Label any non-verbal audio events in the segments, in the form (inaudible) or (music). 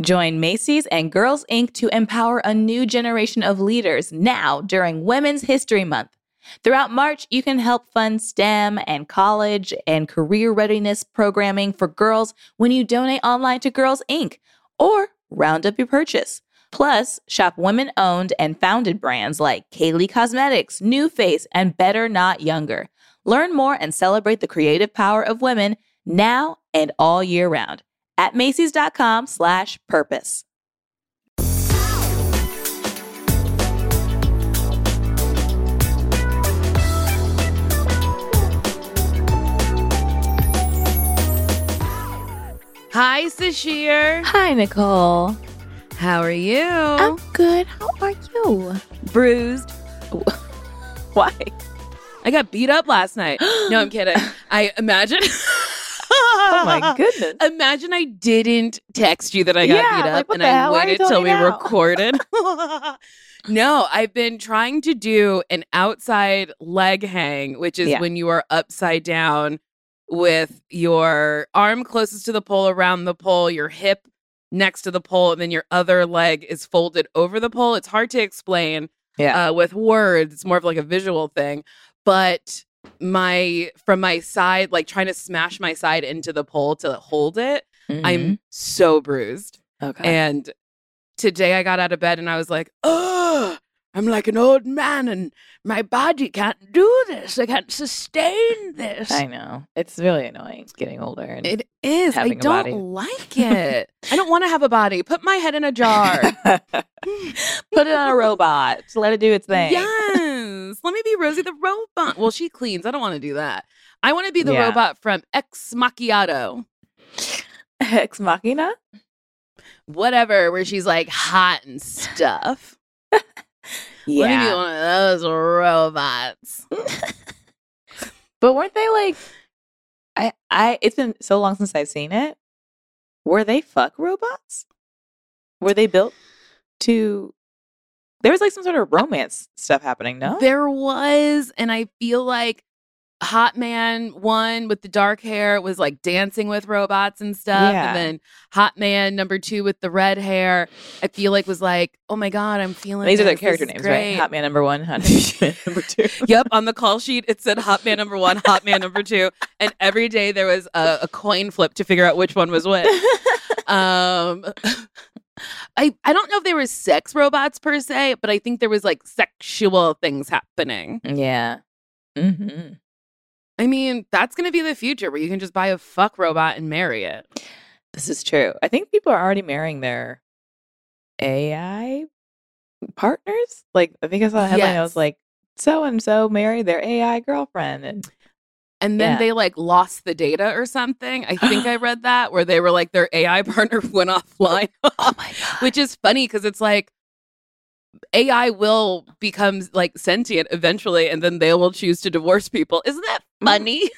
Join Macy's and Girls Inc. to empower a new generation of leaders now during Women's History Month. Throughout March, you can help fund STEM and college and career readiness programming for girls when you donate online to Girls Inc. or round up your purchase. Plus, shop women owned and founded brands like Kylie Cosmetics, New Face, and Better Not Younger. Learn more and celebrate the creative power of women now and all year round at Macy's.com slash purpose. Hi, Sasheer. Hi, Nicole. How are you? I'm good. How are you? bruised. (laughs) Why? I got beat up last night. No, I'm (gasps) kidding. I imagine. (laughs) Oh my (laughs) goodness. Imagine I didn't text you that I got Yeah, beat up what and I hell? Why are you waited till we now? recorded. (laughs) no, I've been trying to do an outside leg hang, which is Yeah. when you are upside down with your arm closest to the pole around the pole, your hip next to the pole, and then your other leg is folded over the pole. It's hard to explain Yeah. uh, with words. It's more of like a visual thing. But my from my side, like trying to smash my side into the pole to hold it, I'm so bruised. Mm-hmm. okay. And today I got out of bed and I was like, oh, I'm like an old man and my body can't do this. I can't sustain this. I know. It's really annoying It's getting older. And It is. I don't like (laughs) it. I don't want to have a body. Put my head in a jar. (laughs) Put it on a robot. Let it do its (laughs) thing. Yes. Let me be Rosie the robot. Well, she cleans. I don't want to do that. I want to be the Yeah. robot from Ex Macchiato. Ex Machina? Whatever, where she's like hot and stuff. Yeah. Let me be one of those robots. (laughs) But weren't they like I I it's been so long since I've seen it. Were they fuck robots? Were they built to there was like some sort of romance stuff happening, no? There was, and I feel like Hot Man one with the dark hair was like dancing with robots and stuff. Yeah. And then Hot Man number two with the red hair, I feel like was like, oh my God, I'm feeling These are their character This names, right? Hot Man number one, Hot (laughs) Man number two. yep, on the call sheet it said Hot Man number one, Hot Man number two, and every day there was a, a coin flip to figure out which one was which. (laughs) um, (laughs) I I don't know if they were sex robots per se, but I think there was like sexual things happening. yeah. Mm-hmm. I mean, that's gonna be the future where you can just buy a fuck robot and marry it. This is true. I think people are already marrying their AI partners. Like I think I saw a headline. I was like, so and so married their AI girlfriend, and And then Yeah. they like lost the data or something. I think I read (gasps) that where they were like their AI (laughs) partner went offline. oh my god, (laughs) which is funny because it's like AI will become like sentient eventually, and then they will choose to divorce people. Isn't that mm-hmm. funny?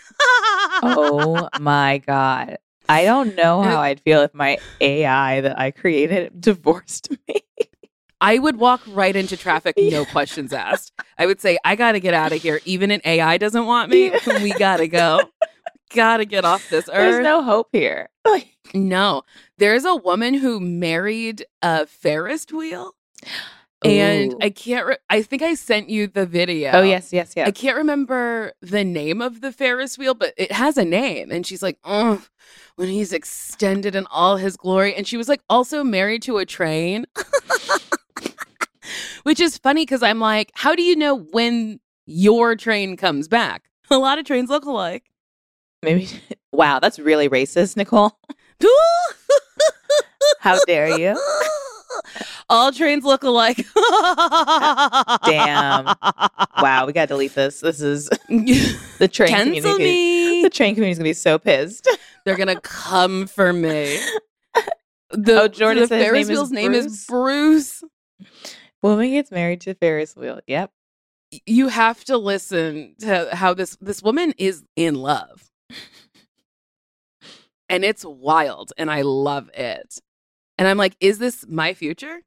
oh my god. I don't know (laughs) how I'd feel if my AI that I created divorced me. I would walk right into traffic, (laughs) no questions asked. I would say, I got to get out of here. Even an AI doesn't want me. We got to go. Got to get off this earth. There's no hope here. No, there's a woman who married a Ferris wheel. And Ooh. I can't, re- I think I sent you the video. oh yes, yes, yes. I can't remember the name of the Ferris wheel, but it has a name. And she's like, oh, when he's extended in all his glory. And she was like also married to a train, (laughs) which is funny because I'm like, how do you know when your train comes back? (laughs) A lot of trains look alike. Maybe. (laughs) Wow, that's really racist, Nicole. (laughs) How dare you? All trains look alike. Damn. Wow, we gotta delete this. This is the train Cancel community. me. The train community's gonna be so pissed. They're gonna come for me. The, Oh, Jordan the Ferris name is wheel's name is Bruce. Woman gets married to Ferris wheel. Yep. You have to listen to how this this woman is in love. and it's wild and I love it. And I'm like, is this my future?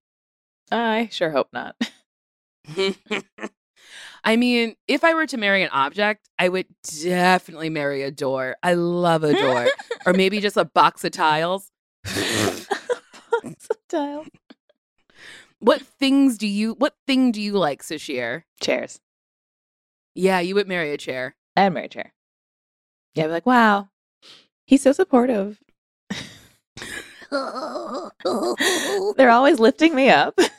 I sure hope not. (laughs) I mean, if I were to marry an object, I would definitely marry a door. I love a door. or maybe just a box of tiles. (laughs) Tile. What things do you what thing do you like, Sasheer? Chairs. Yeah, you would marry a chair. I'd marry a chair. Yeah, I'd be like, wow, he's so supportive. (laughs) They're always lifting me up. (laughs)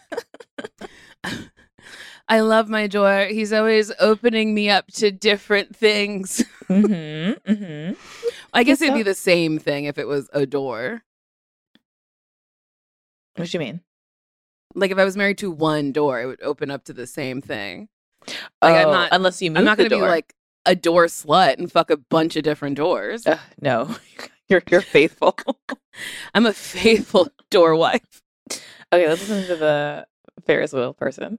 I love my door. He's always opening me up to different things. mm-hmm, mm-hmm. I guess it'd be the same thing if it was a door. What do you mean? Like if I was married to one door, it would open up to the same thing. Like, I'm oh, not- unless you move I'm not going to be like a door slut and fuck a bunch of different doors. Ugh, no, (laughs) you're you're faithful. (laughs) I'm a faithful (laughs) door wife. okay, let's listen to the Ferris wheel person.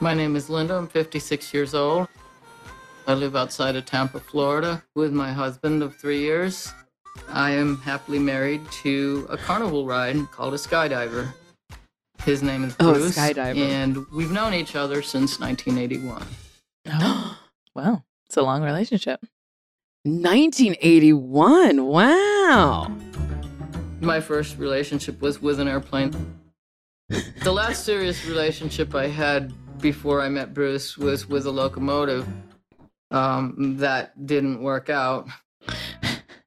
My name is Linda. I'm 56 years old. I live outside of Tampa, Florida, with my husband of three years. I am happily married to a carnival ride called a skydiver. His name is Oh, Bruce, skydiver. and we've known each other since 1981. Oh, (gasps) wow, it's a long relationship. 1981. Wow. My first relationship was with an airplane. (laughs) The last serious relationship I had before I met Bruce was with a locomotive. Um, that didn't work out.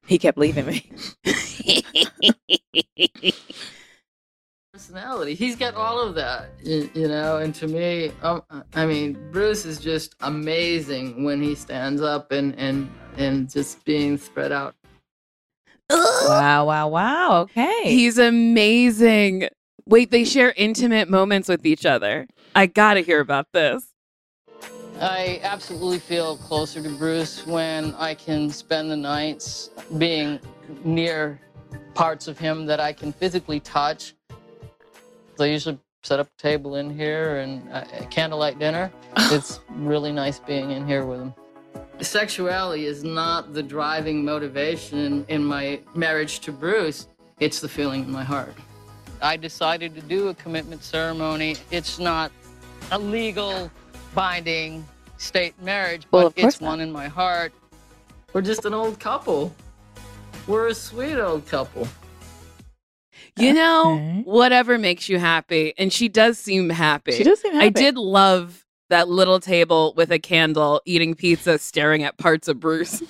He kept leaving me. (laughs) personality. He's got all of that, you, you know. And to me, um, I mean, Bruce is just amazing when he stands up and and and just being spread out. wow, wow, wow. Okay. He's amazing. Wait, they share intimate moments with each other. I got to hear about this. I absolutely feel closer to Bruce when I can spend the nights being near parts of him that I can physically touch. So I usually set up a table in here and uh, a candlelight dinner. (laughs) It's really nice being in here with them. Sexuality is not the driving motivation in, my marriage to Bruce. It's the feeling in my heart. I decided to do a commitment ceremony. It's not a legal, binding state marriage, Well, but it's not. one in my heart. We're just an old couple. We're a sweet old couple. You know, Okay. whatever makes you happy. And she does seem happy. she does seem happy. I did love that little table with a candle, eating pizza, staring at parts of Bruce.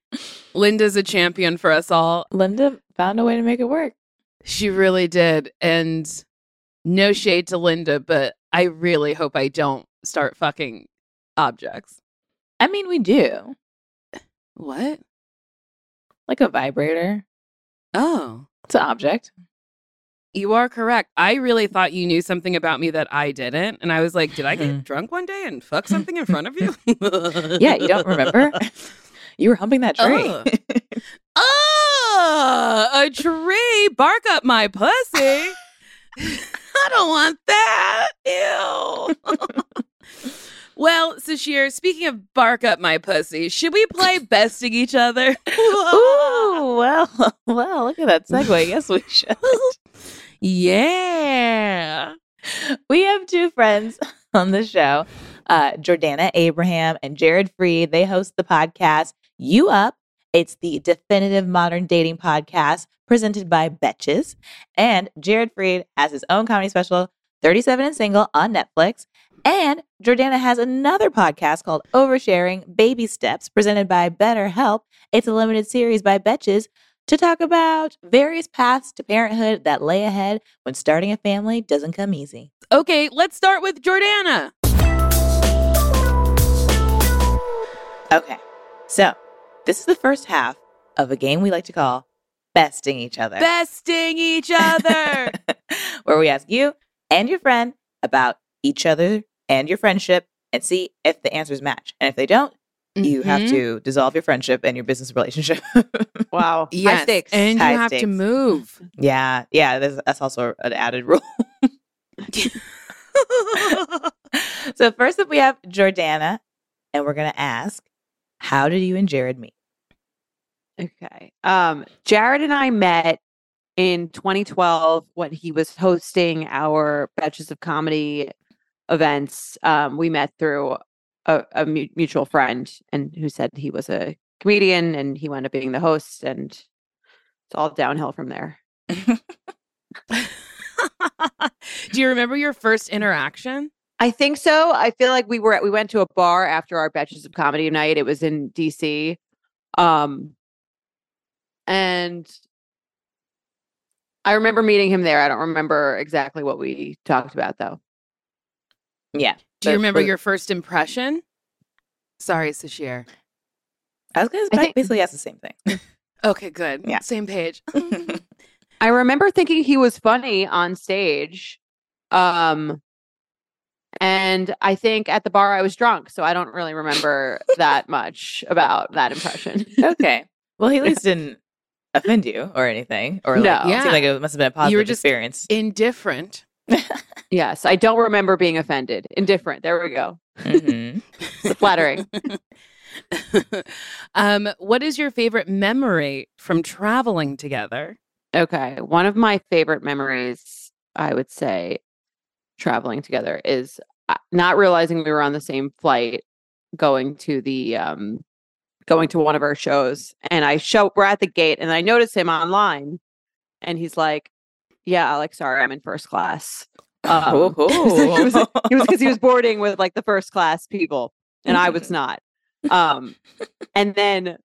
(laughs) Linda's a champion for us all. Linda found a way to make it work. She really did. And no shade to Linda, but I really hope I don't start fucking objects. I mean, we do What? like a vibrator. Oh, It's an object. You are correct. I really thought you knew something about me that I didn't. And I was like, did I get mm-hmm. drunk one day and fuck something in front of you? Yeah, you don't remember? (laughs) You were humping that tree. Oh. Ugh. (laughs) Oh, a tree. Bark up my pussy. I don't want that. Ew. (laughs) well, Sasheer, speaking of bark up my pussy, should we play besting each other? Ooh, well, well, look at that segue. Yes, we should. Yeah. We have two friends (laughs) on the show, uh, Jordana Abraham and Jared Freid. They host the podcast You Up. It's the definitive modern dating podcast presented by Betches. And Jared Freid has his own comedy special, 37 and Single, on Netflix. And Jordana has another podcast called Oversharing Baby Steps, presented by BetterHelp. It's a limited series by Betches to talk about various paths to parenthood that lay ahead when starting a family doesn't come easy. Okay, let's start with Jordana. Okay, so this is the first half of a game we like to call Besting Each Other, Besting each other. (laughs) where we ask you and your friend about each other and your friendship and see if the answers match. And if they don't, you have Mhm. to dissolve your friendship and your business relationship. (laughs) Wow. High Yes, stakes. and you High have to move. yeah, yeah, that's, that's also an added rule. (laughs) so first up, we have Jordana, and we're gonna ask, how did you and Jared meet? Okay. Um, Jared and I met in 2012 when he was hosting our Betches of Comedy events. Um, we met through a, a mutual friend and who said he was a comedian and he wound up being the host and it's all downhill from there. (laughs) Do you remember your first interaction? I think so. I feel like we were at, we went to a bar after our Betches of Comedy night. It was in DC. Um and I remember meeting him there. I don't remember exactly what we talked about though. Yeah. Do you remember was- your first impression? Sorry, Sasheer. I was gonna I think- basically ask the same thing. (laughs) Okay, good. Yeah. Same page. (laughs) I remember thinking he was funny on stage. Um and I think at the bar I was drunk, so I don't really remember that much about that impression. (laughs) okay. Well, he at least didn't offend you or anything, or like, No. it Yeah. seemed like it must have been a positive just- experience. Indifferent. (laughs) yes, I don't remember being offended. Indifferent. There we go. (laughs) Mhm. Flattering. (laughs) um, what is your favorite memory from traveling together? Okay. One of my favorite memories, I would say, traveling together is uh, not realizing we were on the same flight going to the um going to one of our shows and I show we're at the gate and I notice him online and he's like, "Yeah, Alex, sorry, I'm in first class." Um, Ooh. (laughs) it was it was because he was boarding with like the first class people and I was not. Um and then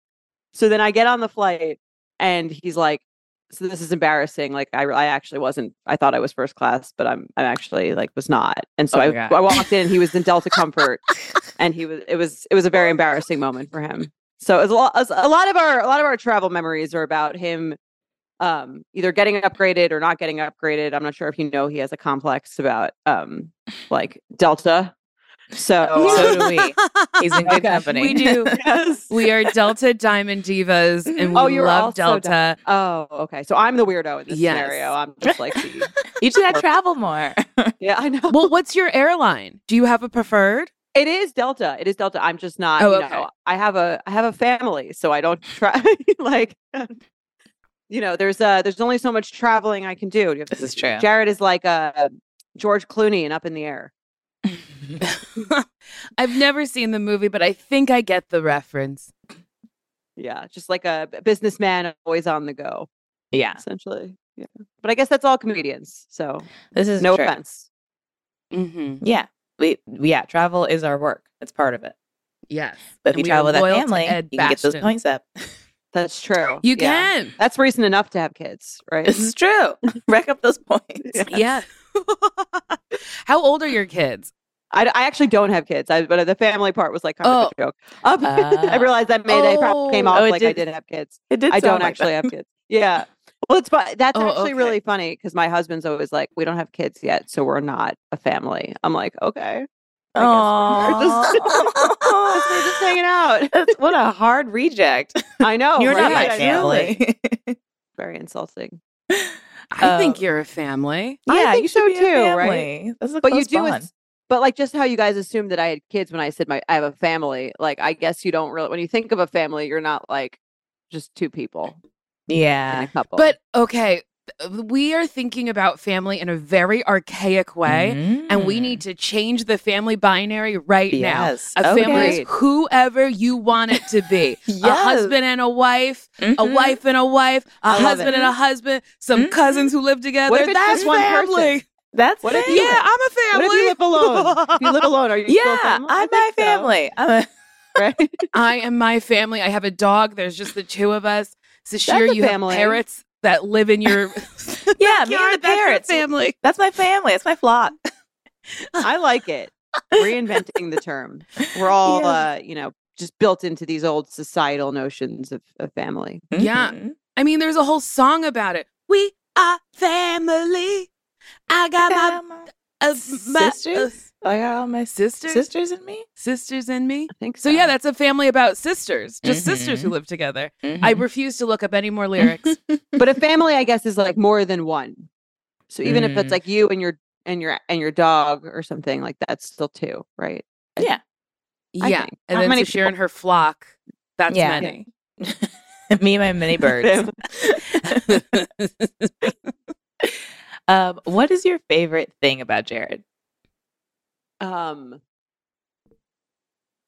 so then I get on the flight and he's like so this is embarrassing like I I actually wasn't I thought I was first class but I'm I'm actually like was not. And so Oh I. I walked in he was in Delta Comfort (laughs) and he was it was it was a very embarrassing moment for him. So it was a lot a lot of our a lot of our travel memories are about him um either getting upgraded or not getting upgraded. I'm not sure if you know he has a complex about um like Delta. So So do we. He's in good Okay. company. We do. (laughs) yes. We are Delta Diamond Divas and we Oh, you're love also Delta. Oh, okay. So I'm the weirdo in this Yes. scenario. I'm just like the (laughs) you should have travel more. (laughs) Yeah, I know. well, what's your airline? Do you have a preferred? It is Delta. It is Delta. I'm just not. Oh, you okay. know, I have a I have a family, so I don't try like. You know, there's uh there's only so much traveling I can do. You have This is true. Jared is like uh George Clooney and Up in the Air. (laughs) I've never seen the movie, but I think I get the reference. Yeah, just like a businessman, always on the go, yeah, essentially. Yeah, but I guess that's all comedians. So this is no true. offense. Mm-hmm. Yeah, we yeah, travel is our work. It's part of it. Yes. But if And you we travel with that family, Ed you can get those points up. (laughs) That's true. You Yeah. can. That's reason enough to have kids, right? This is true. (laughs) Rack up those points. Yeah. Yeah. (laughs) How old are your kids? I, I actually don't have kids, I, but the family part was like kind of a joke. Um, (laughs) I Ah. realized that May they probably came Oh. off Oh, like I didn't have kids. It did. I don't like actually that. have kids. Yeah. Well, it's fun. That's Oh, actually okay. really funny because my husband's always like, "We don't have kids yet, so we're not a family." I'm like, "Okay, I guess we're just, we're just hanging out." (laughs) That's- what a hard reject. (laughs) I know. You're not my family. (laughs) Very insulting. I think Um, you're a family. I yeah, think you so be a too, right? family. This is a But you do, bond. but like just how you guys assumed that I had kids when I said my I have a family. Like I guess you don't really when you think of a family, you're not like just two people Yeah. a couple. But okay, th- we are thinking about family in a very archaic way. And we Mm. need to change the family binary right Yes. now. A family is whoever you want it to be. (laughs) A husband and a wife, a Mhm. wife and a wife, a I husband and a husband, some Mhm. cousins who live together. What if it's That's one person? family. That's What if it. Yeah, I'm a family. what if you live alone? if you live alone, are you still Yeah, family? I'm my think so, family. I'm a, (laughs) right? (laughs) I am my family. I have a dog. There's just the two of us. Sasheer, a you family. have parrots that live in your (laughs) (laughs) yeah, me and the That's parrots. family. That's my family. That's my flock. (laughs) I like it. Reinventing the term. We're all, Yeah. uh, you know, just built into these old societal notions of, of family. Yeah. Mhm. I mean, there's a whole song about it. We are family. I got my, uh, my Sisters? I got all my Sisters? sisters and me. Sisters and me. I think So yeah, that's a family about sisters, just sisters who Mhm. live together. I Mhm. refuse to look up any more lyrics. (laughs) but a family, I guess, is like more than one. So even if it's Mm. like you and your and your and your dog or something like that's still two, right? yeah. I yeah, think. and How then many share in her flock. That's Yeah. many. (laughs) me and my mini (laughs) birds. um, what is your favorite thing about Jared? Um,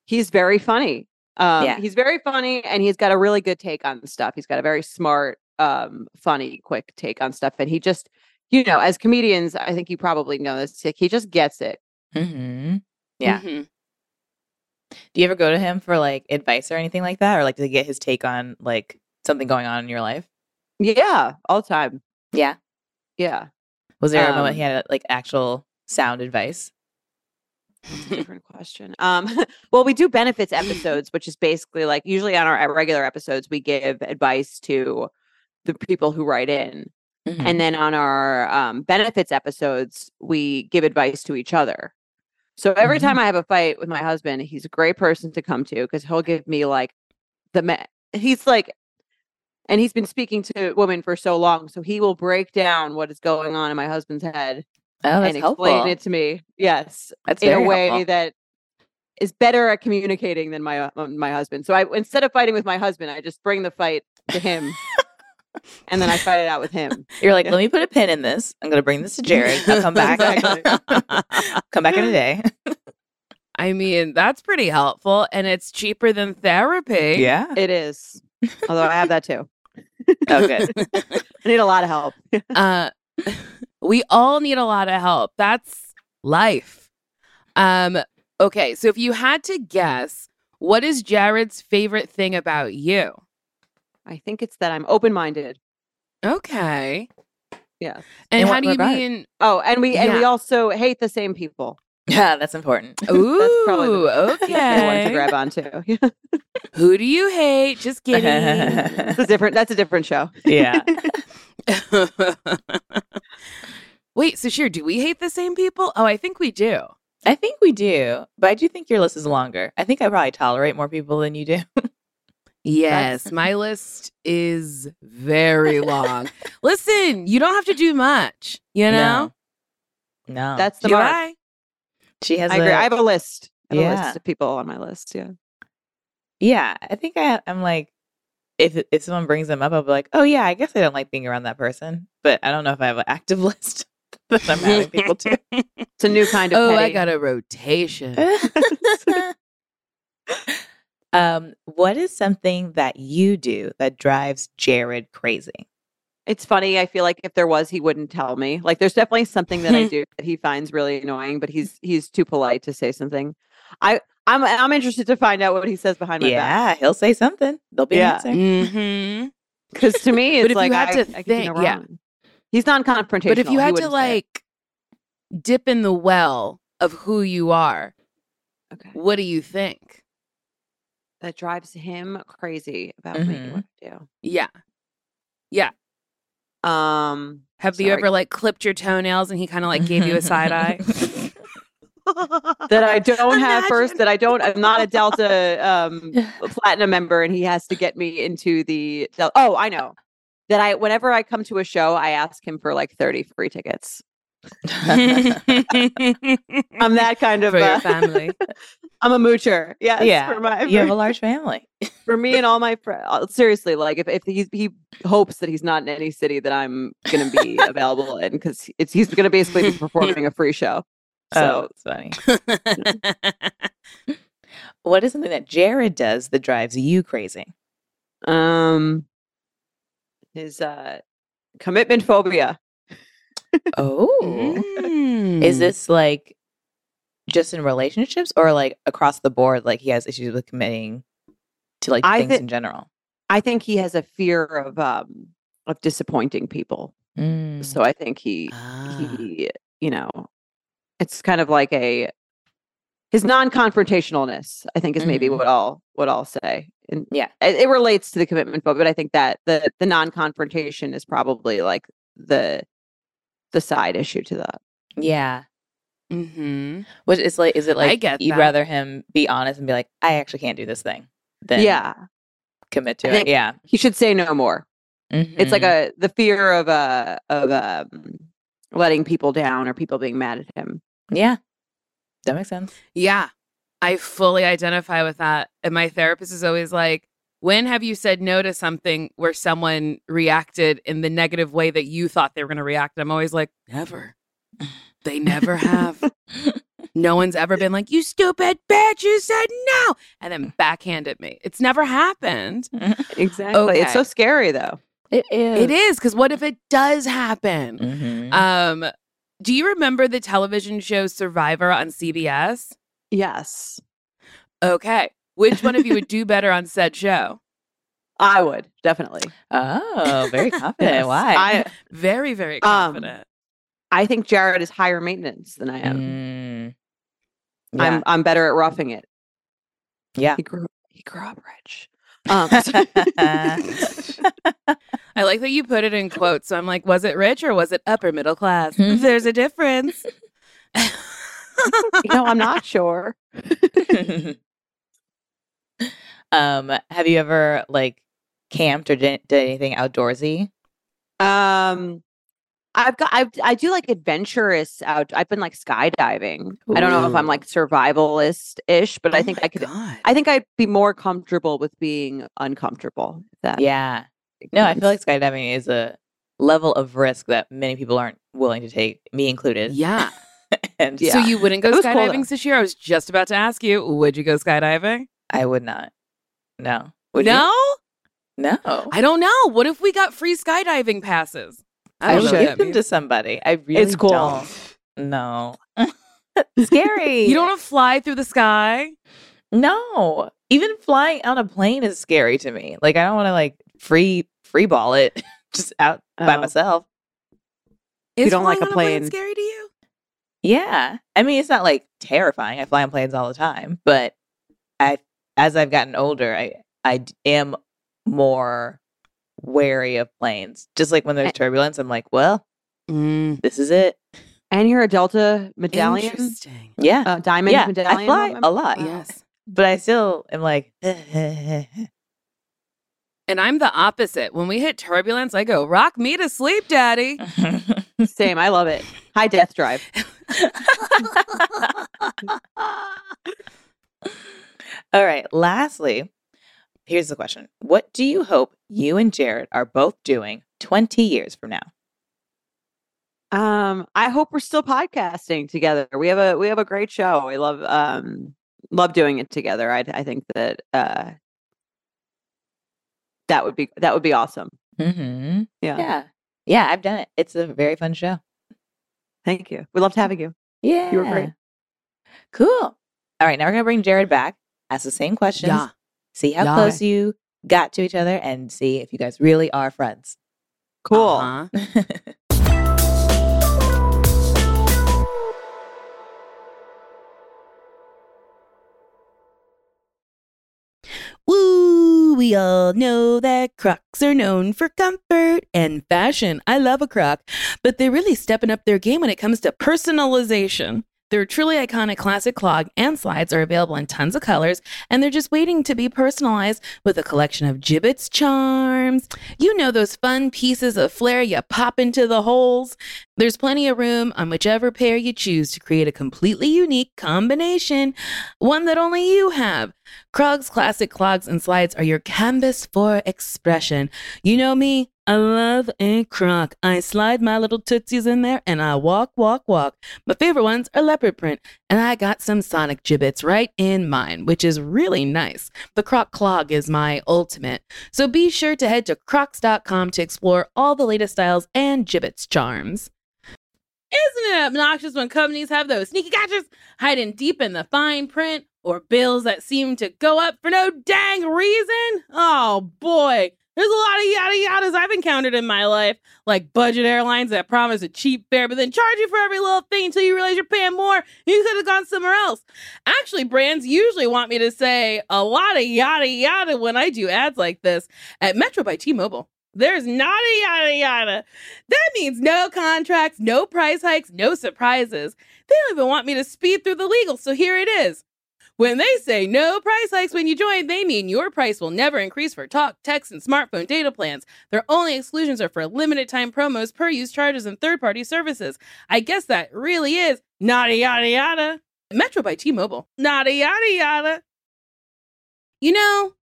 he's very funny. Um, Yeah. he's very funny, and he's got a really good take on stuff. He's got a very smart, um, funny, quick take on stuff, and he just, you know, as comedians, I think you probably know this. Like, he just gets it. Mm-hmm. Yeah. Mhm. Do you ever go to him for like advice or anything like that, or like to get his take on like something going on in your life? Yeah, all the time. Yeah. Yeah, Was there a moment Um, he had like actual sound advice? That's a different question. Um, (laughs) well, we do benefits episodes, which is basically like usually on our regular episodes, we give advice to the people who write in. Mhm. And then on our um, benefits episodes, we give advice to each other. So every time I have a fight with my husband, he's a great person to come to because he'll give me like the me- he's like, and he's been speaking to women for so long, so he will break down what is going on in my husband's head oh, that's and helpful. explain it to me. Yes, That's in a way helpful. that is better at communicating than my uh, my husband. So I instead of fighting with my husband, I just bring the fight to him, and then I fight it out with him. (laughs) You're like, Yeah. let me put a pin in this. I'm gonna bring this to Jared. I'll come back. (laughs) come back in a day. I mean, that's pretty helpful, and it's cheaper than therapy. Yeah. It is, although I have that too. Oh, good. (laughs) I need a lot of help. uh, we all need a lot of help. That's life. Um, okay, so if you had to guess, what is Jared's favorite thing about you? I think it's that I'm open minded. Okay. Yeah. And In how do you regard? mean? Oh, and we and we also hate the same people. Yeah, that's important. (laughs) Ooh, probably the- Easy one to okay. grab onto. (laughs) (laughs) Who do you hate? Just kidding. That's a different. That's a different show. yeah. Wait, so sure, do we hate the same people? Oh, I think we do. I think we do, but I do think your list is longer. I think I probably tolerate more people than you do. Yes, my list is very long. Listen, you don't have to do much, you know? No. No. That's the Do mark. She has I agree. a- I have a list. I have a Yeah. list of people on my list. Yeah. Yeah, I think I, I'm like, if if someone brings them up, I'll be like, oh yeah, I guess I don't like being around that person, but I don't know if I have an active (laughs) list that I'm having people to. (laughs) It's a new kind of. (laughs) Oh, I got a rotation. um, what is something that you do that drives Jared crazy? It's funny. I feel like if there was, he wouldn't tell me. Like, there's definitely something that I (laughs) do that he finds really annoying, but he's he's too polite to say something. I I'm I'm interested to find out what he says behind my back. Yeah, he'll say something. There'll be Yeah. an answer. hmm Because to me, But it's if like you had I, to I can do no think- yeah. wrong. He's non-confrontational. But if you had to wouldn't say it. like dip in the well of who you are, okay, what do you think? that drives him crazy about me. Mhm. What I Yeah. do. Um, Have you ever like clipped your toenails and he kind of like gave you a side eye? (laughs) that I don't have first. That I don't. I'm not a Delta (laughs) um, platinum member, and he has to get me into the. Del- oh, I know. That I whenever I come to a show, I ask him for like 30 free tickets. (laughs) I'm that kind of. for your Uh, family. (laughs) I'm a moocher. Yes, yeah, For, my, you have a large family. (laughs) for me and all my friends. Seriously, like if if he he hopes that he's not in any city that I'm going to be available in, because it's he's going to basically be performing a free show. oh, So it's funny. What is something that Jared does that drives you crazy? um, his uh commitment phobia. Oh, Mm. is this like just in relationships or like across the board? Like he has issues with committing to like I things thi- in general. I think he has a fear of um of disappointing people. Mm. So I think he Ah. he you know it's kind of like a his non-confrontationalness i think is maybe Mhm. what i'll what i'll say and Yeah. it, it relates to the commitment book but i think that the the non-confrontation is probably like the the side issue to that Yeah. Mm-hmm. Which is like, is it like get you'd that. rather him be honest and be like, I actually can't do this thing, than yeah, commit to I it? Yeah, he should say no more. It's like Mhm. a the fear of uh of um letting people down or people being mad at him. yeah, that makes sense. Yeah, I fully identify with that. And my therapist is always like, when have you said no to something where someone reacted in the negative way that you thought they were going to react? I'm always like, never. They never have. no one's ever been like, you stupid bitch, you said no. And then backhanded me. It's never happened. Exactly. It's so scary though. It is. It is. Because what if it does happen? Mhm. Um, do you remember the television show Survivor on CBS? Yes. Okay. Which one of you would (laughs) do better on said show? I would, definitely. oh, very (laughs) confident. Yes. Why? I (laughs) Very, very Um, confident. I think Jared is higher maintenance than I am. Mm. I'm Yeah. I'm better at roughing it. Yeah. He grew he grew up rich. Um, I like that you put it in quotes. So I'm like, was it rich or was it upper middle class? Hmm. There's a difference. you know, I'm not sure. Um, have you ever like camped or did, did anything outdoorsy? Um, I've got I've, I do like adventurous out. I've been like skydiving. I don't know if I'm like survivalist ish, but I Oh think I could. God. I think I'd be more comfortable with being uncomfortable. That Yeah. No, I feel like skydiving is a level of risk that many people aren't willing to take, me included. yeah. (laughs) and Yeah. So you wouldn't go It was cool, skydiving this year? I was just about to ask you, would you go skydiving? I would not. No. Would you? no? No. I don't know. What if we got free skydiving passes? I don't would know should. give them to somebody. I really It's cool. don't. No. (laughs) Scary. (laughs) You don't want to fly through the sky? No. Even flying on a plane is scary to me. Like I don't want to like free free ball it (laughs) just out by Oh. myself. Is don't like flying a on plane plane. scary to you? Yeah. I mean, it's not like terrifying. I fly on planes all the time, but I as I've gotten older, I I am more wary of planes. Just like when there's turbulence, I'm like, well, Mm, this is it. And you're a Delta medallion, Interesting. Yeah. uh, diamond yeah, medallion. I fly member? a lot. Wow. Yes. But I still am like (laughs) And I'm the opposite. When we hit turbulence, I go, rock me to sleep, daddy. Same. I love it. High death drive. (laughs) (laughs) All right. Lastly, here's the question What do you hope you and Jared are both doing 20 years from now? Um, I hope we're still podcasting together. We have a we have a great show. We love um love doing it together. I I think that uh that would be that would be awesome. Mm-hmm. Yeah. Yeah. Yeah, I've done it. It's a very fun show. Thank you. We loved having you. Yeah. You were great. Cool. All right. Now we're going to bring Jared back, ask the same questions, Yeah. see how Yeah. close you got to each other, and see if you guys really are friends. Cool. Uh-huh. (laughs) Woo! We all know that Crocs are known for comfort and fashion. I love a Croc, but they're really stepping up their game when it comes to personalization. Their truly iconic classic clog and slides are available in tons of colors, and they're just waiting to be personalized with a collection of Jibbitz charms. You know those fun pieces of flair you pop into the holes. There's plenty of room on whichever pair you choose to create a completely unique combination, one that only you have. Crocs classic clogs and slides are your canvas for expression. You know me, I love a croc. I slide my little tootsies in there and I walk, walk, walk. My favorite ones are leopard print, and I got some sonic Jibbitz right in mine, which is really nice. The croc clog is my ultimate. So be sure to head to crocs.com to explore all the latest styles and Jibbitz charms. Isn't it obnoxious when companies have those sneaky gadgets hiding deep in the fine print or bills that seem to go up for no dang reason? Oh boy, there's a lot of yada yadas I've encountered in my life, like budget airlines that promise a cheap fare but then charge you for every little thing until you realize you're paying more. You could have gone somewhere else. Actually, brands usually want me to say a lot of yada yada when I do ads like this. At Metro by T-Mobile, There's nada yada yada. That means no contracts, no price hikes, no surprises. They don't even want me to speed through the legal, so here it is. When they say no price hikes when you join, they mean your price will never increase for talk, text, and smartphone data plans. Their only exclusions are for limited time promos, per use charges, and third party services. I guess that really is nada yada yada. Metro by T Mobile. Nada yada yada. You know,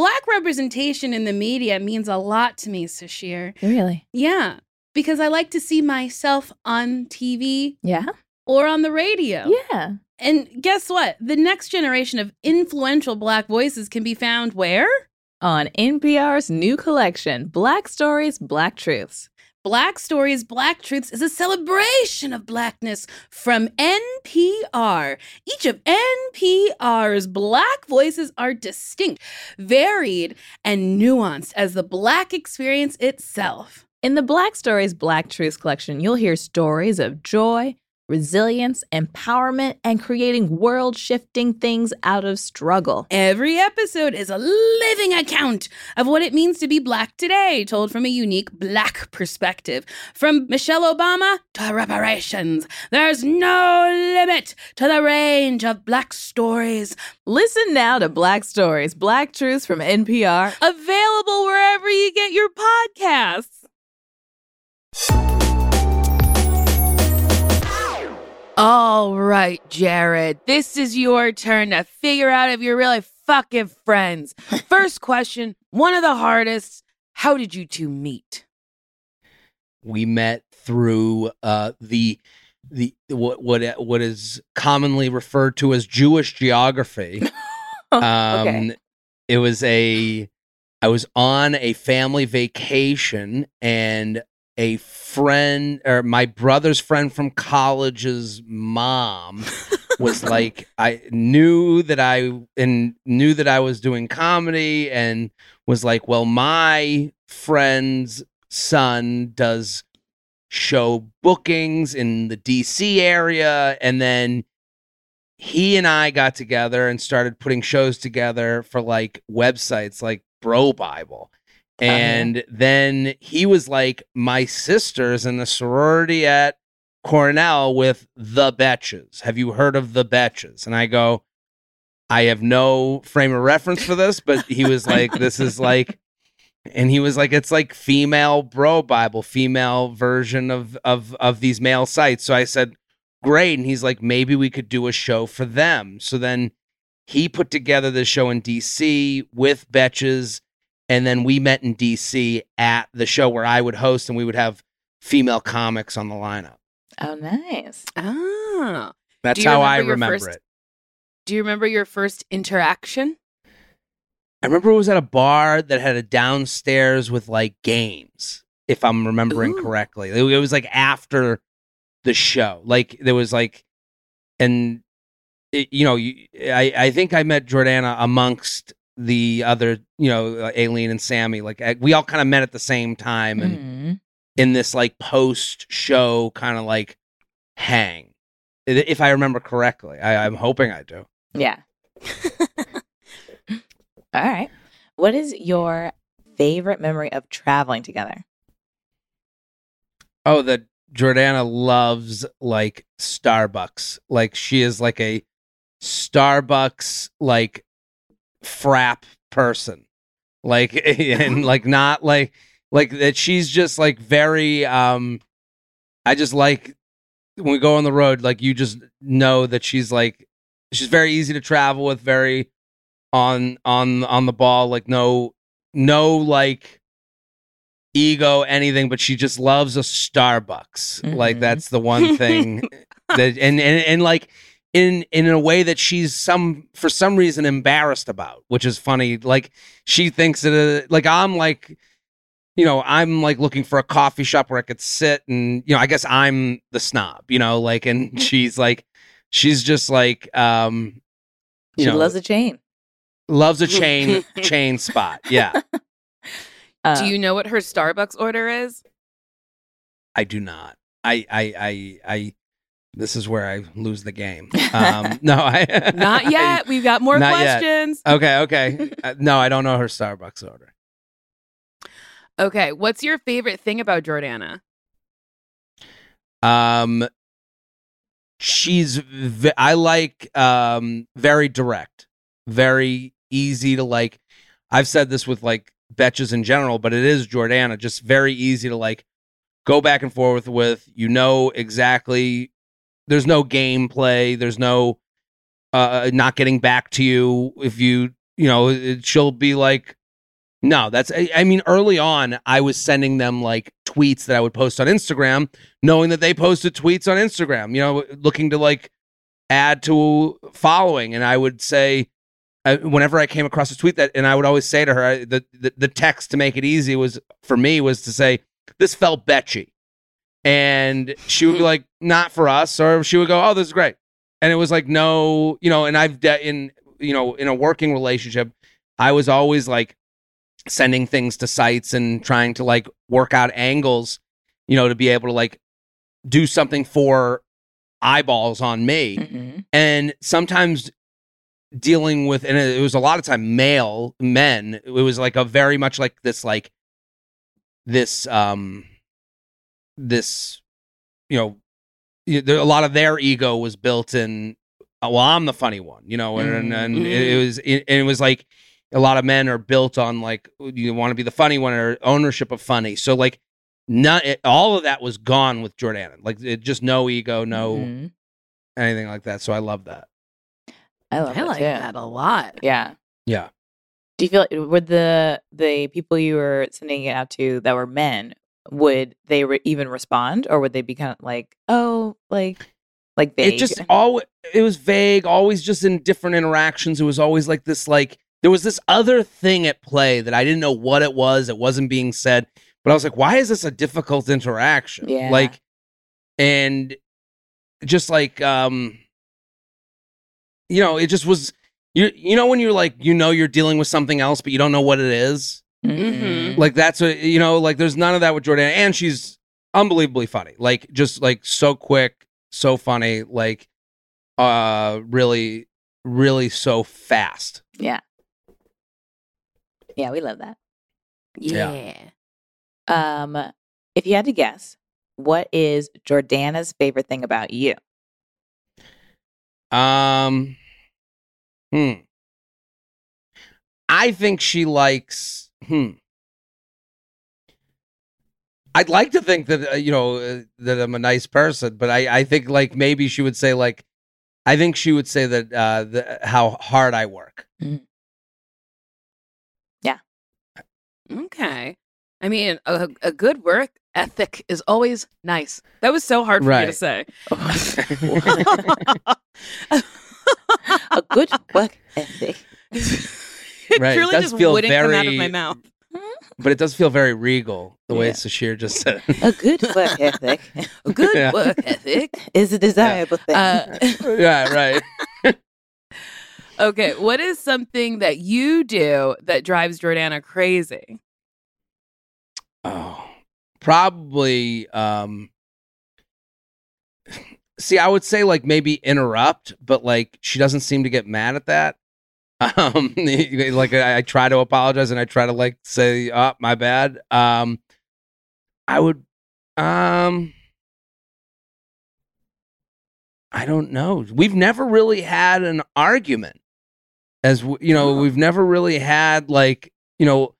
black representation in the media means a lot to me, Sasheer. Really? Yeah, because I like to see myself on TV Yeah. or on the radio. Yeah. And guess what? The next generation of influential Black voices can be found where? On NPR's new collection, Black Stories, Black Truths. Black Stories, Black Truths is a celebration of Blackness from NPR. Each of NPR's Black voices are distinct, varied, and nuanced as the Black experience itself. In the Black Stories, Black Truths collection, you'll hear stories of joy, resilience, empowerment, and creating world shifting things out of struggle. Every episode is a living account of what it means to be Black today, told from a unique Black perspective. From Michelle Obama to reparations, there's no limit to the range of Black stories. Listen now to Black Stories, Black Truths from NPR. Available wherever you get your podcasts. All right, Jared, this is your turn to figure out if you're really fucking friends. (laughs) First question, one of the hardest. How did you two meet? we met through uh, the the what what what is commonly referred to as Jewish geography. (laughs) Um, okay. It was a I was on a family vacation and a friend or my brother's friend from college's mom (laughs) was like I knew that I and knew that I was doing comedy and was like, well, my friend's son does show bookings in the DC area and then he and I got together and started putting shows together for like websites like BroBible. Uh-huh. And then he was like, My sister's in the sorority at Cornell with the Betches. Have you heard of the Betches? And I go, I have no frame of reference for this, but he was like, This is like, (laughs) and he was like, It's like female BroBible, female version of of of these male sites. So I said, Great. And he's like, maybe we could do a show for them. So then he put together the show in DC with Betches and then we met in DC at the show where I would host and we would have female comics on the lineup. Oh, nice. Ah. That's how I remember your remember first- it. Do you remember your first interaction? I remember it was at a bar that had a downstairs with like games, if I'm remembering Ooh. correctly. It, it was like after the show. Like there was like, and it, you know, you, I I think I met Jordana amongst the other, you know, uh, Aleen and Sami. Like we all kind of met at the same time, and Mhm. in this like post show kind of like hang, if I remember correctly. I, I'm hoping I do. Yeah. (laughs) All right. What is your favorite memory of traveling together? Oh, the Jordana loves like Starbucks. Like she is like a Starbucks like frap person. Like (laughs) and (laughs) like not like like that she's just like very um I just like when we go on the road like you just know that she's like she's very easy to travel with, very on on on the ball like no no like ego anything but she just loves a starbucks like Mhm. that's the one thing (laughs) that and, and and like in in a way that she's some for some reason embarrassed about which is funny like she thinks that uh, like i'm like you know i'm like looking for a coffee shop where i could sit and you know i guess i'm the snob you know like and (laughs) she's like she's just like um you She know loves a chain. loves a (laughs) chain chain spot yeah Uh, Do you know what her Starbucks order is? I do not. I I I I. This is where I lose the game. (laughs) Um, no, I (laughs) Not yet. We've got more (laughs) Not yet. questions. okay, okay. Uh, no, I don't know her Starbucks order. Okay, what's your favorite thing about Jordana? Um, she's v- I like um very direct, very easy to like. I've said this with like betches in general, but it is Jordana, just very easy to like go back and forth with. You know exactly. There's no gameplay. There's no uh not getting back to you if you you know it, she'll be like no that's I, I mean early on i was sending them like tweets that i would post on instagram knowing that they posted tweets on instagram you know looking to like add to following and i would say uh, whenever i came across a tweet that and i would always say to her I, the, the the text to make it easy was for me was to say this felt betchy and she would be like not for us or she would go oh this is great. And it was like no you know and i've de- in you know in a working relationship i was always like sending things to sites and trying to like work out angles you know to be able to like do something for eyeballs on me. Mhm. and sometimes dealing with and it was a lot of time male men it was like a very much like this like this um this you know there, a lot of their ego was built in uh, well i'm the funny one you know and and, and it, it was it, and it was like a lot of men are built on like you want to be the funny one or ownership of funny so like not it, all of that was gone with Jordana. Like it, just no ego, no Mhm. anything like that. So I love that. I love I like too. that a lot. Yeah. Yeah. Do you feel were the the people you were sending it out to that were men? Would they re- even respond, or would they be kind of like, oh, like, like vague? It just all it was vague, always just in different interactions. It was always like this like there was this other thing at play that I didn't know what it was. It wasn't being said, but I was like, why is this a difficult interaction? Yeah. Like and just like um you know, it just was you you know when you're like you know you're dealing with something else but you don't know what it is? Mhm. Like that's what you know, like there's none of that with Jordan, and she's unbelievably funny. Like just like so quick, so funny, like uh really, really so fast. yeah, yeah, we love that. Yeah. Um, if you had to guess, what is Jordana's favorite thing about you? Um hmm. I think she likes hmm. I'd like to think that uh, you know uh, that I'm a nice person, but I I think like maybe she would say like I think she would say that uh the, how hard I work. Yeah. Okay. I mean, a, a good work ethic is always nice. That was so hard for me to say. (laughs) (laughs) A good work ethic. (laughs) (laughs) it Right, truly does just feel wouldn't come out of my mouth. (laughs) but it does feel very regal the way Yeah. Sasheer just said. A good work (laughs) ethic A good Yeah. work ethic. is a desirable thing. Uh, yeah, right. okay, what is something that you do that drives Jordana crazy? Oh, probably. Um, (sighs) see, I would say like maybe interrupt, but like she doesn't seem to get mad at that. (laughs) Um, (laughs) like I, I try to apologize and I try to like say, "Oh, my bad." Um, I would. Um, I don't know. We've never really had an argument, as you know. We've never really had like you know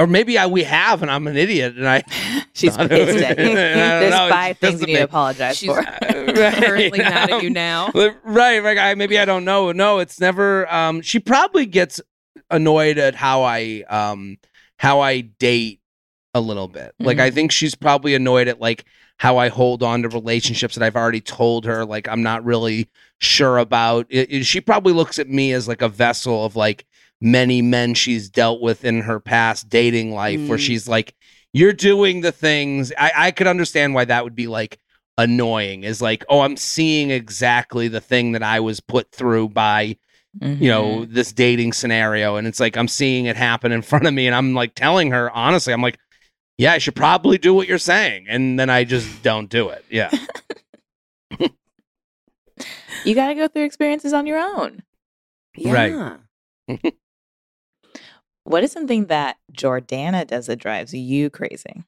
or maybe I we have, and I'm an idiot, and I (laughs) She's (laughs) I don't- pissed at you. There's know, five things you doesn't need to apologize She's for. (laughs) currently mad at you now. right, right. I, maybe I don't know. No, it's never. Um, she probably gets annoyed at how I um how I date a little bit. Like I think she's probably annoyed at like how I hold on to relationships that I've already told her like I'm not really sure about. It- it- she probably looks at me as like a vessel of like many men she's dealt with in her past dating life where Mm. she's like you're doing the things. I, I could understand why that would be like annoying is like oh i'm seeing exactly the thing that i was put through by you know this dating scenario. And it's like i'm seeing it happen in (laughs) front of me and i'm like telling her honestly i'm like yeah i should probably do what you're saying. And then i just don't do it. Yeah. (laughs) You got to go through experiences on your own. Right. (laughs) What is something that Jordana does that drives you crazy?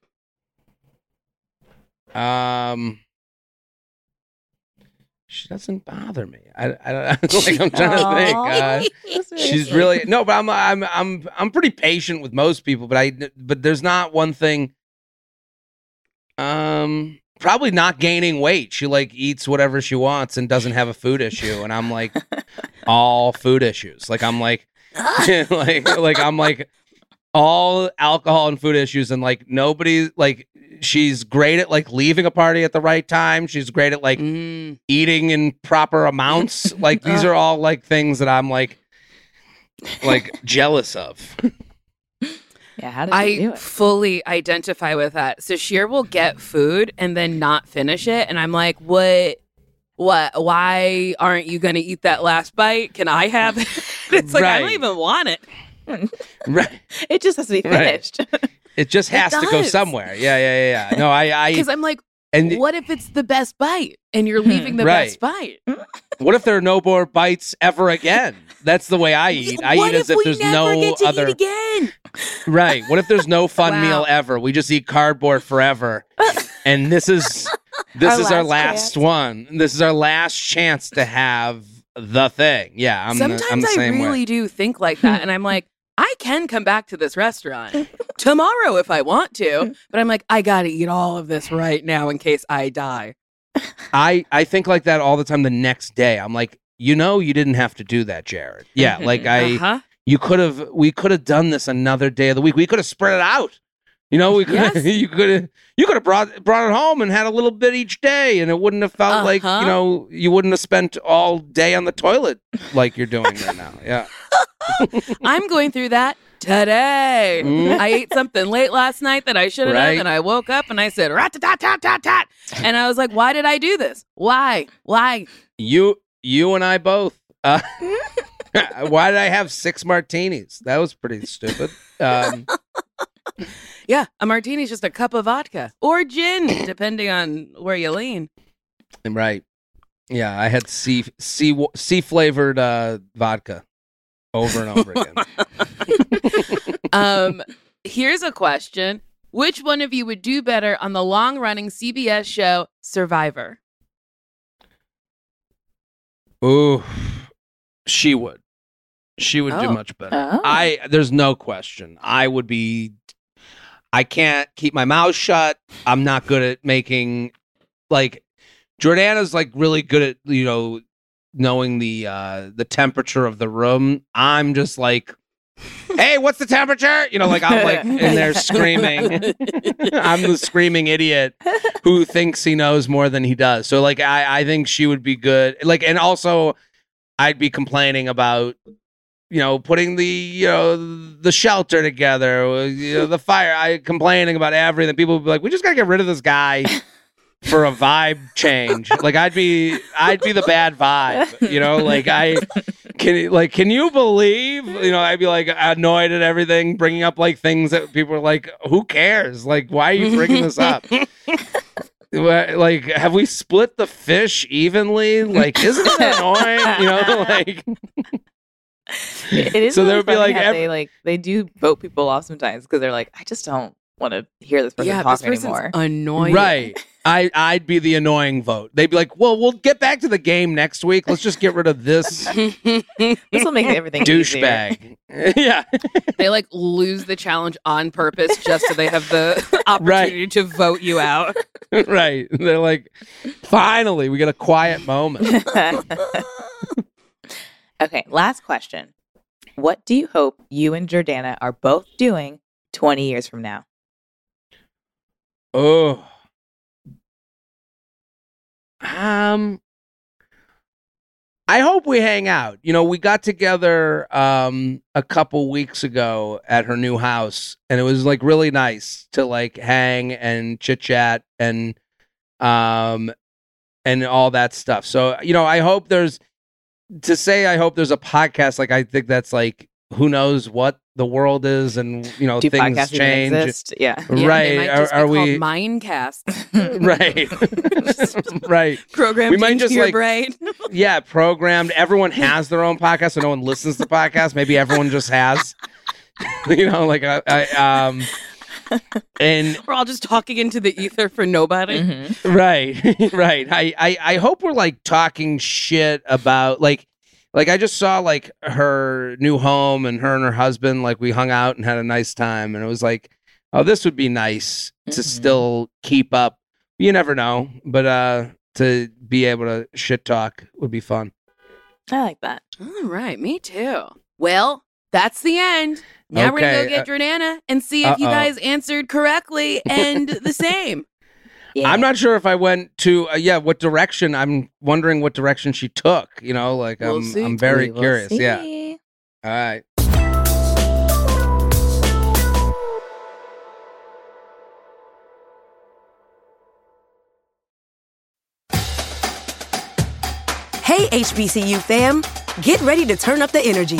Um, she doesn't bother me. I, I don't (laughs) like. I'm trying to think. Uh, she's really no, but I'm I'm I'm I'm pretty patient with most people. But I but there's not one thing. Um, probably not gaining weight. She like eats whatever she wants and doesn't have a food issue, and I'm like (laughs) all food issues. Like I'm like (laughs) like like I'm like all alcohol and food issues, and like nobody like she's great at like leaving a party at the right time. She's great at like Mm. eating in proper amounts. (laughs) like these are all like things that I'm like like (laughs) jealous of. Yeah, how did you do I it? fully identify with that. Sasheer will get food and then not finish it, and I'm like, what? What? Why aren't you going to eat that last bite? Can I have it? (laughs) it's like I don't even want it. (laughs) Right. It just has to be Right. finished. (laughs) It just It has to go somewhere. Yeah, yeah, yeah, yeah. No, I, I Because I'm like, and what if it's the best bite and you're hmm. leaving the Right. best bite? what if there are no more bites ever again? That's the way I eat. I what eat as if we there's never no get to other eat again? Right. What if there's no fun Wow. meal ever? We just eat cardboard forever. and this is this Our is our last last one. This is our last chance to have the thing. Yeah, I'm the, Sometimes I'm the I really way. do think like that, and I'm like, I can come back to this restaurant tomorrow if I want to, but I'm like, I got to eat all of this right now in case I die. I I think like that all the time the next day. I'm like, you know, you didn't have to do that, Jared. Yeah, like I uh-huh. you could have we could have done this another day of the week. We could have spread it out. You know, we could Yes. (laughs) you could have you could have brought brought it home and had a little bit each day, and it wouldn't have felt like Uh-huh. you know you wouldn't have spent all day on the toilet like you're doing right now. (laughs) Yeah, (laughs) I'm going through that today. Mm. I ate something late last night that I shouldn't Right. have, and I woke up and I said rat tat tat tat tat, and I was like, why did I do this? Why? Why? you you and I both. Uh, why did I have six martinis? That was pretty stupid. Um, Yeah, a martini's just a cup of vodka or gin, (coughs) depending on where you lean. right. Yeah, I had sea sea sea flavored uh, vodka over and over again. (laughs) Um, here's a question: Which one of you would do better on the long-running CBS show Survivor? Ooh, she would. She would do Oh. much better. Oh. I there's no question. I would be I can't keep my mouth shut. I'm not good at making like Jordana's like really good at, you know, knowing the uh the temperature of the room. I'm just like Hey, what's the temperature? You know, like I'm like (laughs) in there screaming. (laughs) I'm the screaming idiot who thinks he knows more than he does. So like I I think she would be good. Like and also I'd be complaining about you know putting the you know the shelter together, uh, you know the fire. I complaining about everything. People would be like, "We just got to get rid of this guy." (laughs) For a vibe change, like I'd be, I'd be the bad vibe, you know. Like I can, like, can you believe, you know? I'd be like annoyed at everything, bringing up like things that people are like, "Who cares?" Like, why are you bringing this up? (laughs) Like have we split the fish evenly like isn't it annoying you know (laughs) like It is So really there would be, like, how ev- they like they do vote people off sometimes because they're like, I just don't want to hear this person yeah, talk person's anymore. annoying. right. I i'd be the annoying vote. They'd be like well we'll get back to the game next week. Let's just get rid of this (laughs) this will make (laughs) everything douchebag. (laughs) yeah. They like lose the challenge on purpose just so they have the opportunity to vote you out. right. They're like finally we get a quiet moment okay, last question. What do you hope you and Jordana are both doing 20 years from now? Oh. Um I hope we hang out. You know, we got together um a couple weeks ago at her new house and it was like really nice to like hang and chit chat and um and all that stuff. So, you know, I hope there's to say I hope there's a podcast like I think that's like who knows what the world is and you know Do things podcasts even change. exist? Yeah. Yeah, right. might Are, just be are called we Mindcasts. (laughs) (laughs) right (laughs) right Programmed We might just, your like- brain. yeah programmed everyone has their own podcast so no one listens to podcasts maybe everyone just has you know, like I, I um, and (laughs) We're all just talking into the ether for nobody. Mhm. right, (laughs) right. I, I, I hope we're like talking shit about like, like I just saw like her new home and her and her husband like we hung out and had a nice time and it was like, oh, this would be nice to Mhm. still keep up. You never know, but uh, to be able to shit talk would be fun. I like that. All right, me too. Well, that's the end. Now we're gonna go get Jordana and see if you uh-oh. guys answered correctly and the (laughs) same. Yeah. I'm not sure if I went to uh, yeah what direction. I'm wondering what direction she took. You know, like We'll I'm see. I'm very We will curious. Yeah. All right. Hey, HBCU fam, get ready to turn up the energy.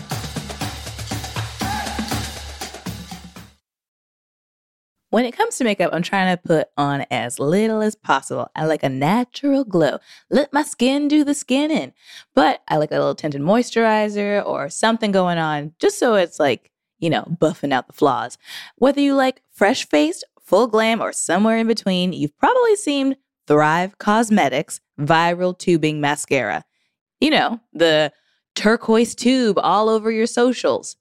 When it comes to makeup, I'm trying to put on as little as possible. I like a natural glow. Let my skin do the skinning. But I like a little tinted moisturizer or something going on just so it's like, you know, buffing out the flaws. Whether you like fresh faced, full glam, or somewhere in between, you've probably seen Thrive Causemetics Viral Tubing Mascara. You know, the turquoise tube all over your socials.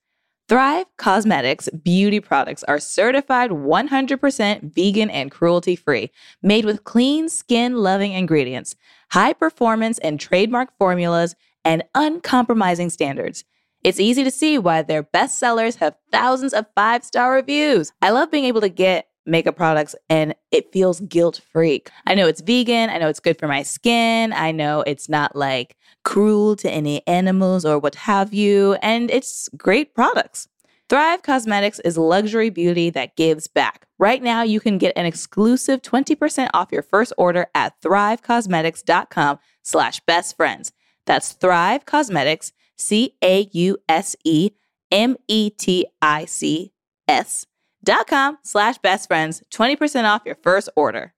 Thrive Causemetics beauty products are certified 100% vegan and cruelty free, made with clean, skin loving ingredients, high performance and trademark formulas, and uncompromising standards. It's easy to see why their best sellers have thousands of five star reviews. I love being able to get makeup products and it feels guilt free. I know it's vegan, I know it's good for my skin, I know it's not like cruel to any animals or what have you, and it's great products. Thrive Causemetics is luxury beauty that gives back. Right now, you can get an exclusive 20% off your first order at thrivecausemetics.com slash best friends. That's Thrive Causemetics, C-A-U-S-E-M-E-T-I-C-S dot com slash best friends, 20% off your first order.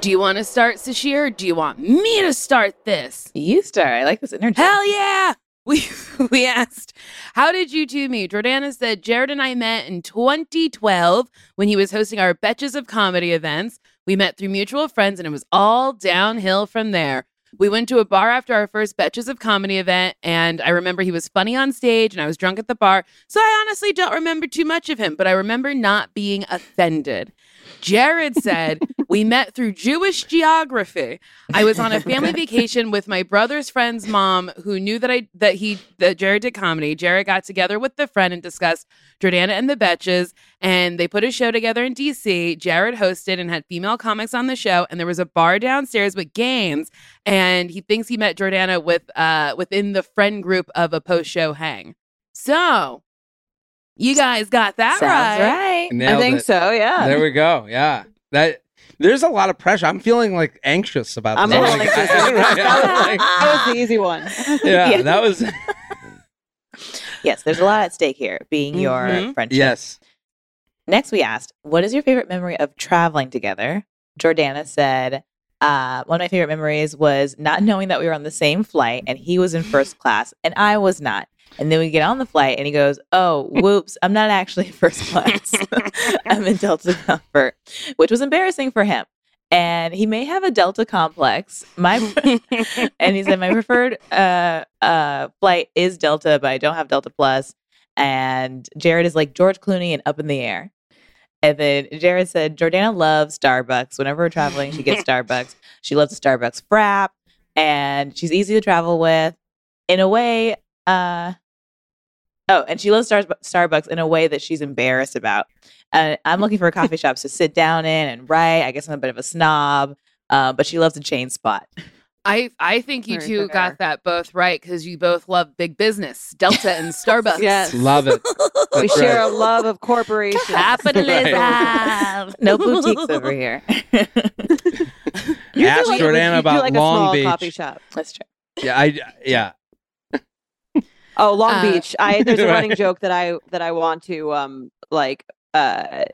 Do you want to start, Sasheer, or do you want me to start this? You start. I like this energy. Hell yeah! (laughs) We we asked, how did you two meet? Jordana said Jared and I met in 2012 when he was hosting our Betches of Comedy events. We met through mutual friends and it was all downhill from there. We went to a bar after our first Betches of Comedy event, and I remember he was funny on stage and I was drunk at the bar. So I honestly don't remember too much of him, but I remember not being offended. Jared said, We met through Jewish geography. I was on a (laughs) family vacation with my brother's friend's mom who knew that I that he that Jared did comedy. Jared got together with the friend and discussed Jordana and the Betches, and they put a show together in DC. Jared hosted and had female comics on the show, and there was a bar downstairs with games, and he thinks he met Jordana with uh within the friend group of a post-show hang. So you guys got that Sounds right. right. I think it. so. Yeah. There we go. Yeah. That there's a lot of pressure. I'm feeling like anxious about I'm this. a (laughs) (laughs) I was like- anxious. Right, I was like, that was the easy one. (laughs) yeah, Yeah. that was Yes, there's a lot at stake here, being your Mhm. friendship. yes. Next, we asked, What is your favorite memory of traveling together? Jordana said, uh, One of my favorite memories was not knowing that we were on the same flight and he was in first class and I was not. And then we get on the flight and he goes, Oh, whoops, I'm not actually first class. (laughs) I'm in Delta Comfort, which was embarrassing for him. And he may have a Delta complex. My (laughs) and he said my preferred uh uh flight is Delta, but I don't have Delta Plus. And Jared is like George Clooney and up in the air. And then Jared said Jordana loves Starbucks. Whenever we're traveling, she gets (laughs) Starbucks. She loves a Starbucks frap, and she's easy to travel with. In a way, uh oh, and she loves Star- Starbucks in a way that she's embarrassed about. Uh, I'm looking for coffee (laughs) shops to sit down in and write. I guess I'm a bit of a snob, uh, but she loves a chain spot. I I think you Very two fair. got that both right because you both love big business, Delta and (laughs) Starbucks. Yes. Love it. (laughs) we That's share a love of corporations. Capitalism. no boutiques over here. You Ask do like, Jordana you do about like Long a small Beach. coffee shop. That's true. Yeah, I yeah. Oh, Long Uh, Beach. I there's a (laughs) running joke that I that I want to um like uh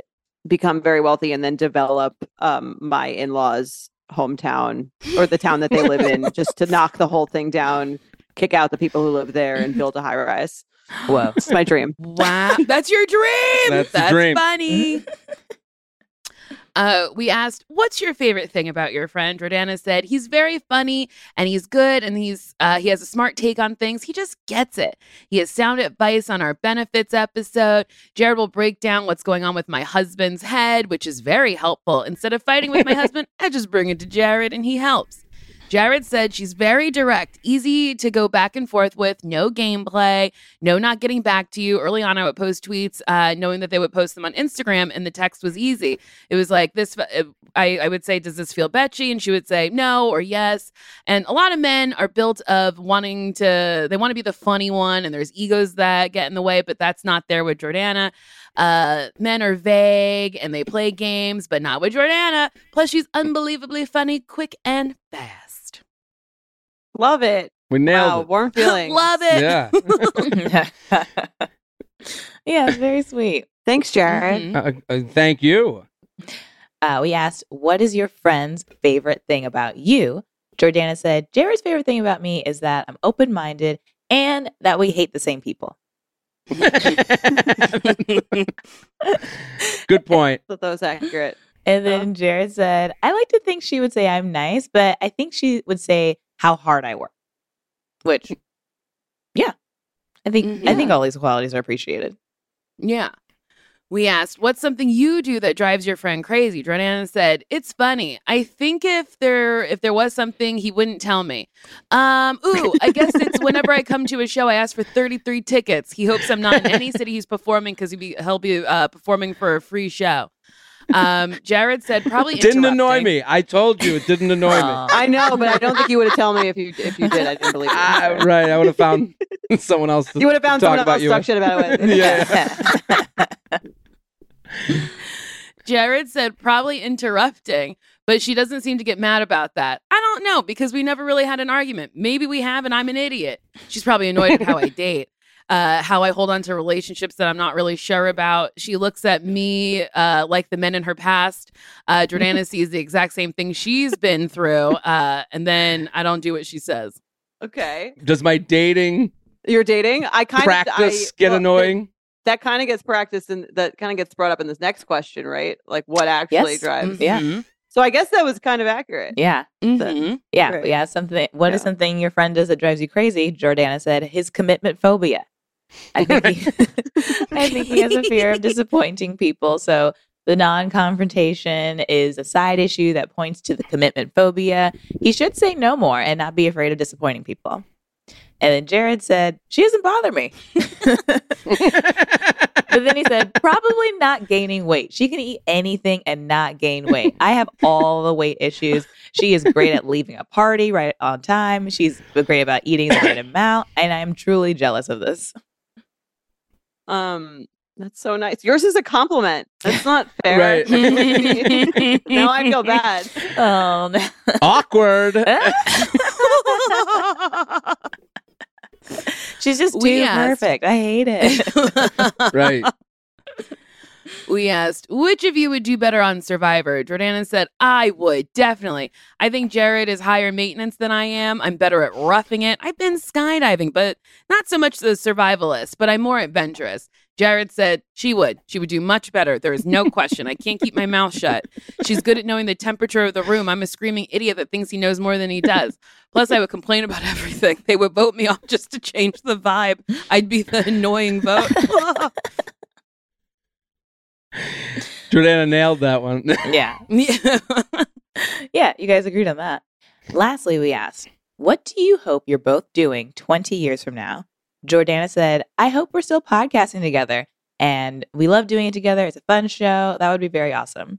become very wealthy and then develop um my in-laws hometown or the town that they live in (laughs) just to knock the whole thing down, kick out the people who live there and build a high rise. Whoa. It's my dream. Wow, that's your dream. That's the dream. funny. (laughs) Uh, we asked, "What's your favorite thing about your friend?" Jordana said, "He's very funny and he's good and he's uh, he has a smart take on things. He just gets it. He has sound advice on our benefits episode. Jared will break down what's going on with my husband's head, which is very helpful. Instead of fighting with my (laughs) husband, I just bring it to Jared and he helps." Jared said she's very direct, easy to go back and forth with, no gameplay, no not getting back to you. Early on, I would post tweets uh, knowing that they would post them on Instagram, and the text was easy. It was like this. uh, I, I would say, "Does this feel betchy?" And she would say, "No" or "Yes." And a lot of men are built of wanting to. They want to be the funny one, and there's egos that get in the way, but that's not there with Jordana. Uh, men are vague and they play games, but not with Jordana. Plus, she's unbelievably funny, quick, and fast. Love it. We Wow, it. warm (laughs) feelings. Love it. Yeah. (laughs) (laughs) yeah, it's very sweet. Thanks, Jared. Mhm. Uh, uh, thank you. Uh, we asked, What is your friend's favorite thing about you? Jordana said, Jared's favorite thing about me is that I'm open minded and that we hate the same people. Good point. That was accurate. And then Jared said, I like to think she would say I'm nice, but I think she would say how hard I work. Which, yeah, I think I think all these qualities are appreciated. Yeah. We asked, what's something you do that drives your friend crazy? Jordana said, it's funny. I think if there if there was something, he wouldn't tell me. Um, ooh, I guess it's whenever I come to a show, I ask for 33 tickets. He hopes I'm not in any city he's performing because he'll be, he'll be uh, performing for a free show. Um, Jared said, probably Didn't annoy me. I told you it didn't annoy me. (laughs) I know, but I don't think you would have told me if you if you did. I didn't believe you. Ah, right. I would have found (laughs) someone else. To You would have found talk someone else to talk shit about it with. (laughs) yeah. Jared said probably interrupting, but she doesn't seem to get mad about that. I don't know because we never really had an argument. Maybe we have, and I'm an idiot. She's probably annoyed at how I date, uh, how I hold on to relationships that I'm not really sure about. She looks at me uh, like the men in her past. Uh, (laughs) Jordana sees the exact same thing she's been through, uh, and then I don't do what she says. Okay, Does my dating you're dating. I kind practice of I, get well, annoying? That kind of gets practiced, and that kind of gets brought up in this next question, right? Like what actually Yes. drives. Yeah. Mhm. So I guess that was kind of accurate. yeah, Mhm. yeah, Right. yeah. Something. What is Yeah. something your friend does that drives you crazy? Jordana said his commitment phobia. I think he, (laughs) (laughs) I think he has a fear of disappointing people. So the non-confrontation is a side issue that points to the commitment phobia. He should say no more and not be afraid of disappointing people. And then Jared said, "She doesn't bother me." (laughs) But then he said, probably not gaining weight. She can eat anything and not gain weight. I have all the weight issues. She is great at leaving a party right on time. She's great about eating the right amount. And I'm truly jealous of this. Um, that's so nice. Yours is a compliment. That's (laughs) not fair. Right. (laughs) now I feel bad. (laughs) Oh, no. Awkward. She's just too We asked- perfect. I hate it. right. We asked, which of you would do better on Survivor? Jordana said, I would, definitely. I think Jared is higher maintenance than I am. I'm better at roughing it. I've been skydiving, but not so much the survivalist, but I'm more adventurous. Jared said she would. She would do much better. There is no question. I can't keep my mouth shut. She's good at knowing the temperature of the room. I'm a screaming idiot that thinks he knows more than he does. Plus, I would complain about (laughs) everything. They would vote me off just to change the vibe. I'd be the annoying vote. (laughs) (laughs) (laughs) Jordana nailed that one. (laughs) yeah. (laughs) yeah. You guys agreed on that. Lastly, we asked, what do you hope you're both doing 20 years from now? Jordana said, I hope we're still podcasting together. And we love doing it together. It's a fun show. That would be very awesome.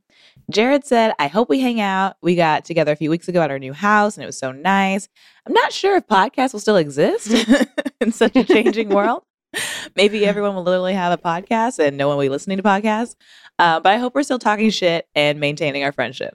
Jared said, I hope we hang out. We got together a few weeks ago at our new house and it was so nice. I'm not sure if podcasts will still exist in such a changing world. (laughs) Maybe everyone will literally have a podcast and no one will be listening to podcasts. Uh, but I hope we're still talking shit and maintaining our friendship.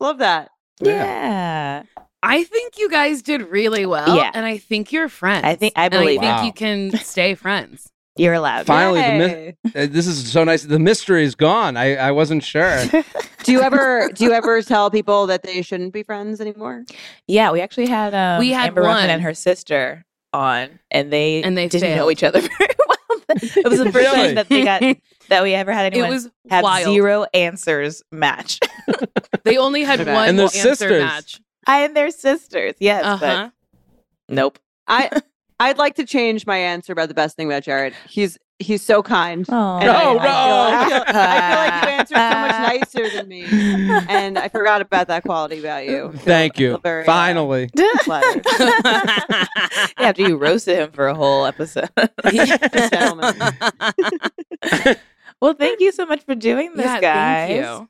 Love that. Yeah. I think you guys did really well. Yeah. And I think you're friends. I think- I And believe I think Wow. you can stay friends. You're allowed. Finally, the Yay. my- uh, this is so nice. The mystery is gone. I, I wasn't sure. (laughs) Do you ever do you ever tell people that they shouldn't be friends anymore? Yeah, we actually had um, We had Amber Ruffin one. and her sister on, and they And they didn't know each other (laughs) very well. (laughs) it was the first Really? time that they got that we ever had anyone It anyone was have wild. zero answers match. (laughs) They only had Okay. one And they're answer sisters. match. I and their sisters, yes, Uh but huh. nope. I I'd like to change my answer about the best thing about Jared. He's he's so kind. Oh, And I, No, I feel, I, feel, no. I feel like you answered so much (laughs) nicer than me, and I forgot about that quality about you. Thank you. very, uh, Finally. (laughs) flattered. Yeah, after you roasted him for a whole episode. (laughs) Well, thank you so much for doing this, yeah, guys. Thank you.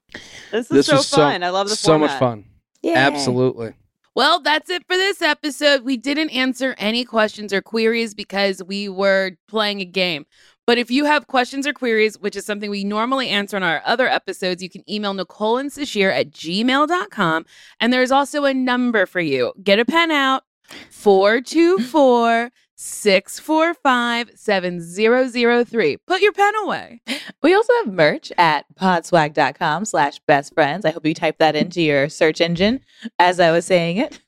This is This so was fun. I love the so much fun. Yay. Absolutely. Well, that's it for this episode. We didn't answer any questions or queries because we were playing a game. But if you have questions or queries, which is something we normally answer on our other episodes, you can email Nicole and Sasheer at gmail.com. And there's also a number for you. Get a pen out (laughs) 424 645 7003. Put your pen away. We also have merch at podswag.com slash best friends. I hope you type that into your search engine as I was saying it.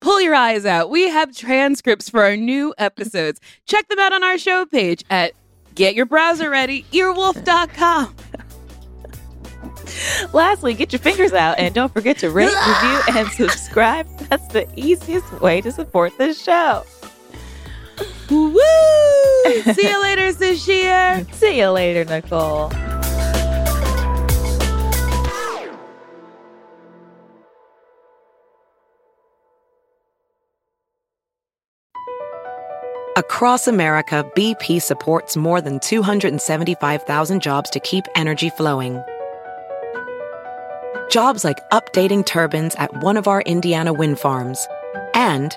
Pull your eyes out. We have transcripts for our new episodes. Check them out on our show page at get your browser ready, earwolf.com. Lastly, get your fingers out and don't forget to rate, review, and subscribe. That's the easiest way to support this show. Woo! See you (laughs) later, Sasheer. See you later, Nicole. Across America, BP supports more than 275,000 jobs to keep energy flowing. Jobs like updating turbines at one of our Indiana wind farms and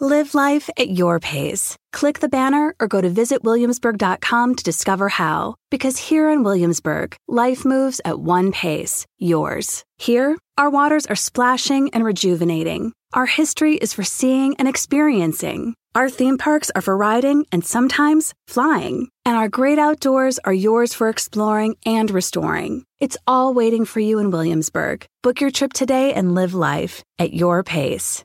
Live life at your pace. Click the banner or go to visitwilliamsburg.com to discover how. Because here in Williamsburg, life moves at one pace, yours. Here, our waters are splashing and rejuvenating. Our history is for seeing and experiencing. Our theme parks are for riding and sometimes flying. And our great outdoors are yours for exploring and restoring. It's all waiting for you in Williamsburg. Book your trip today and live life at your pace.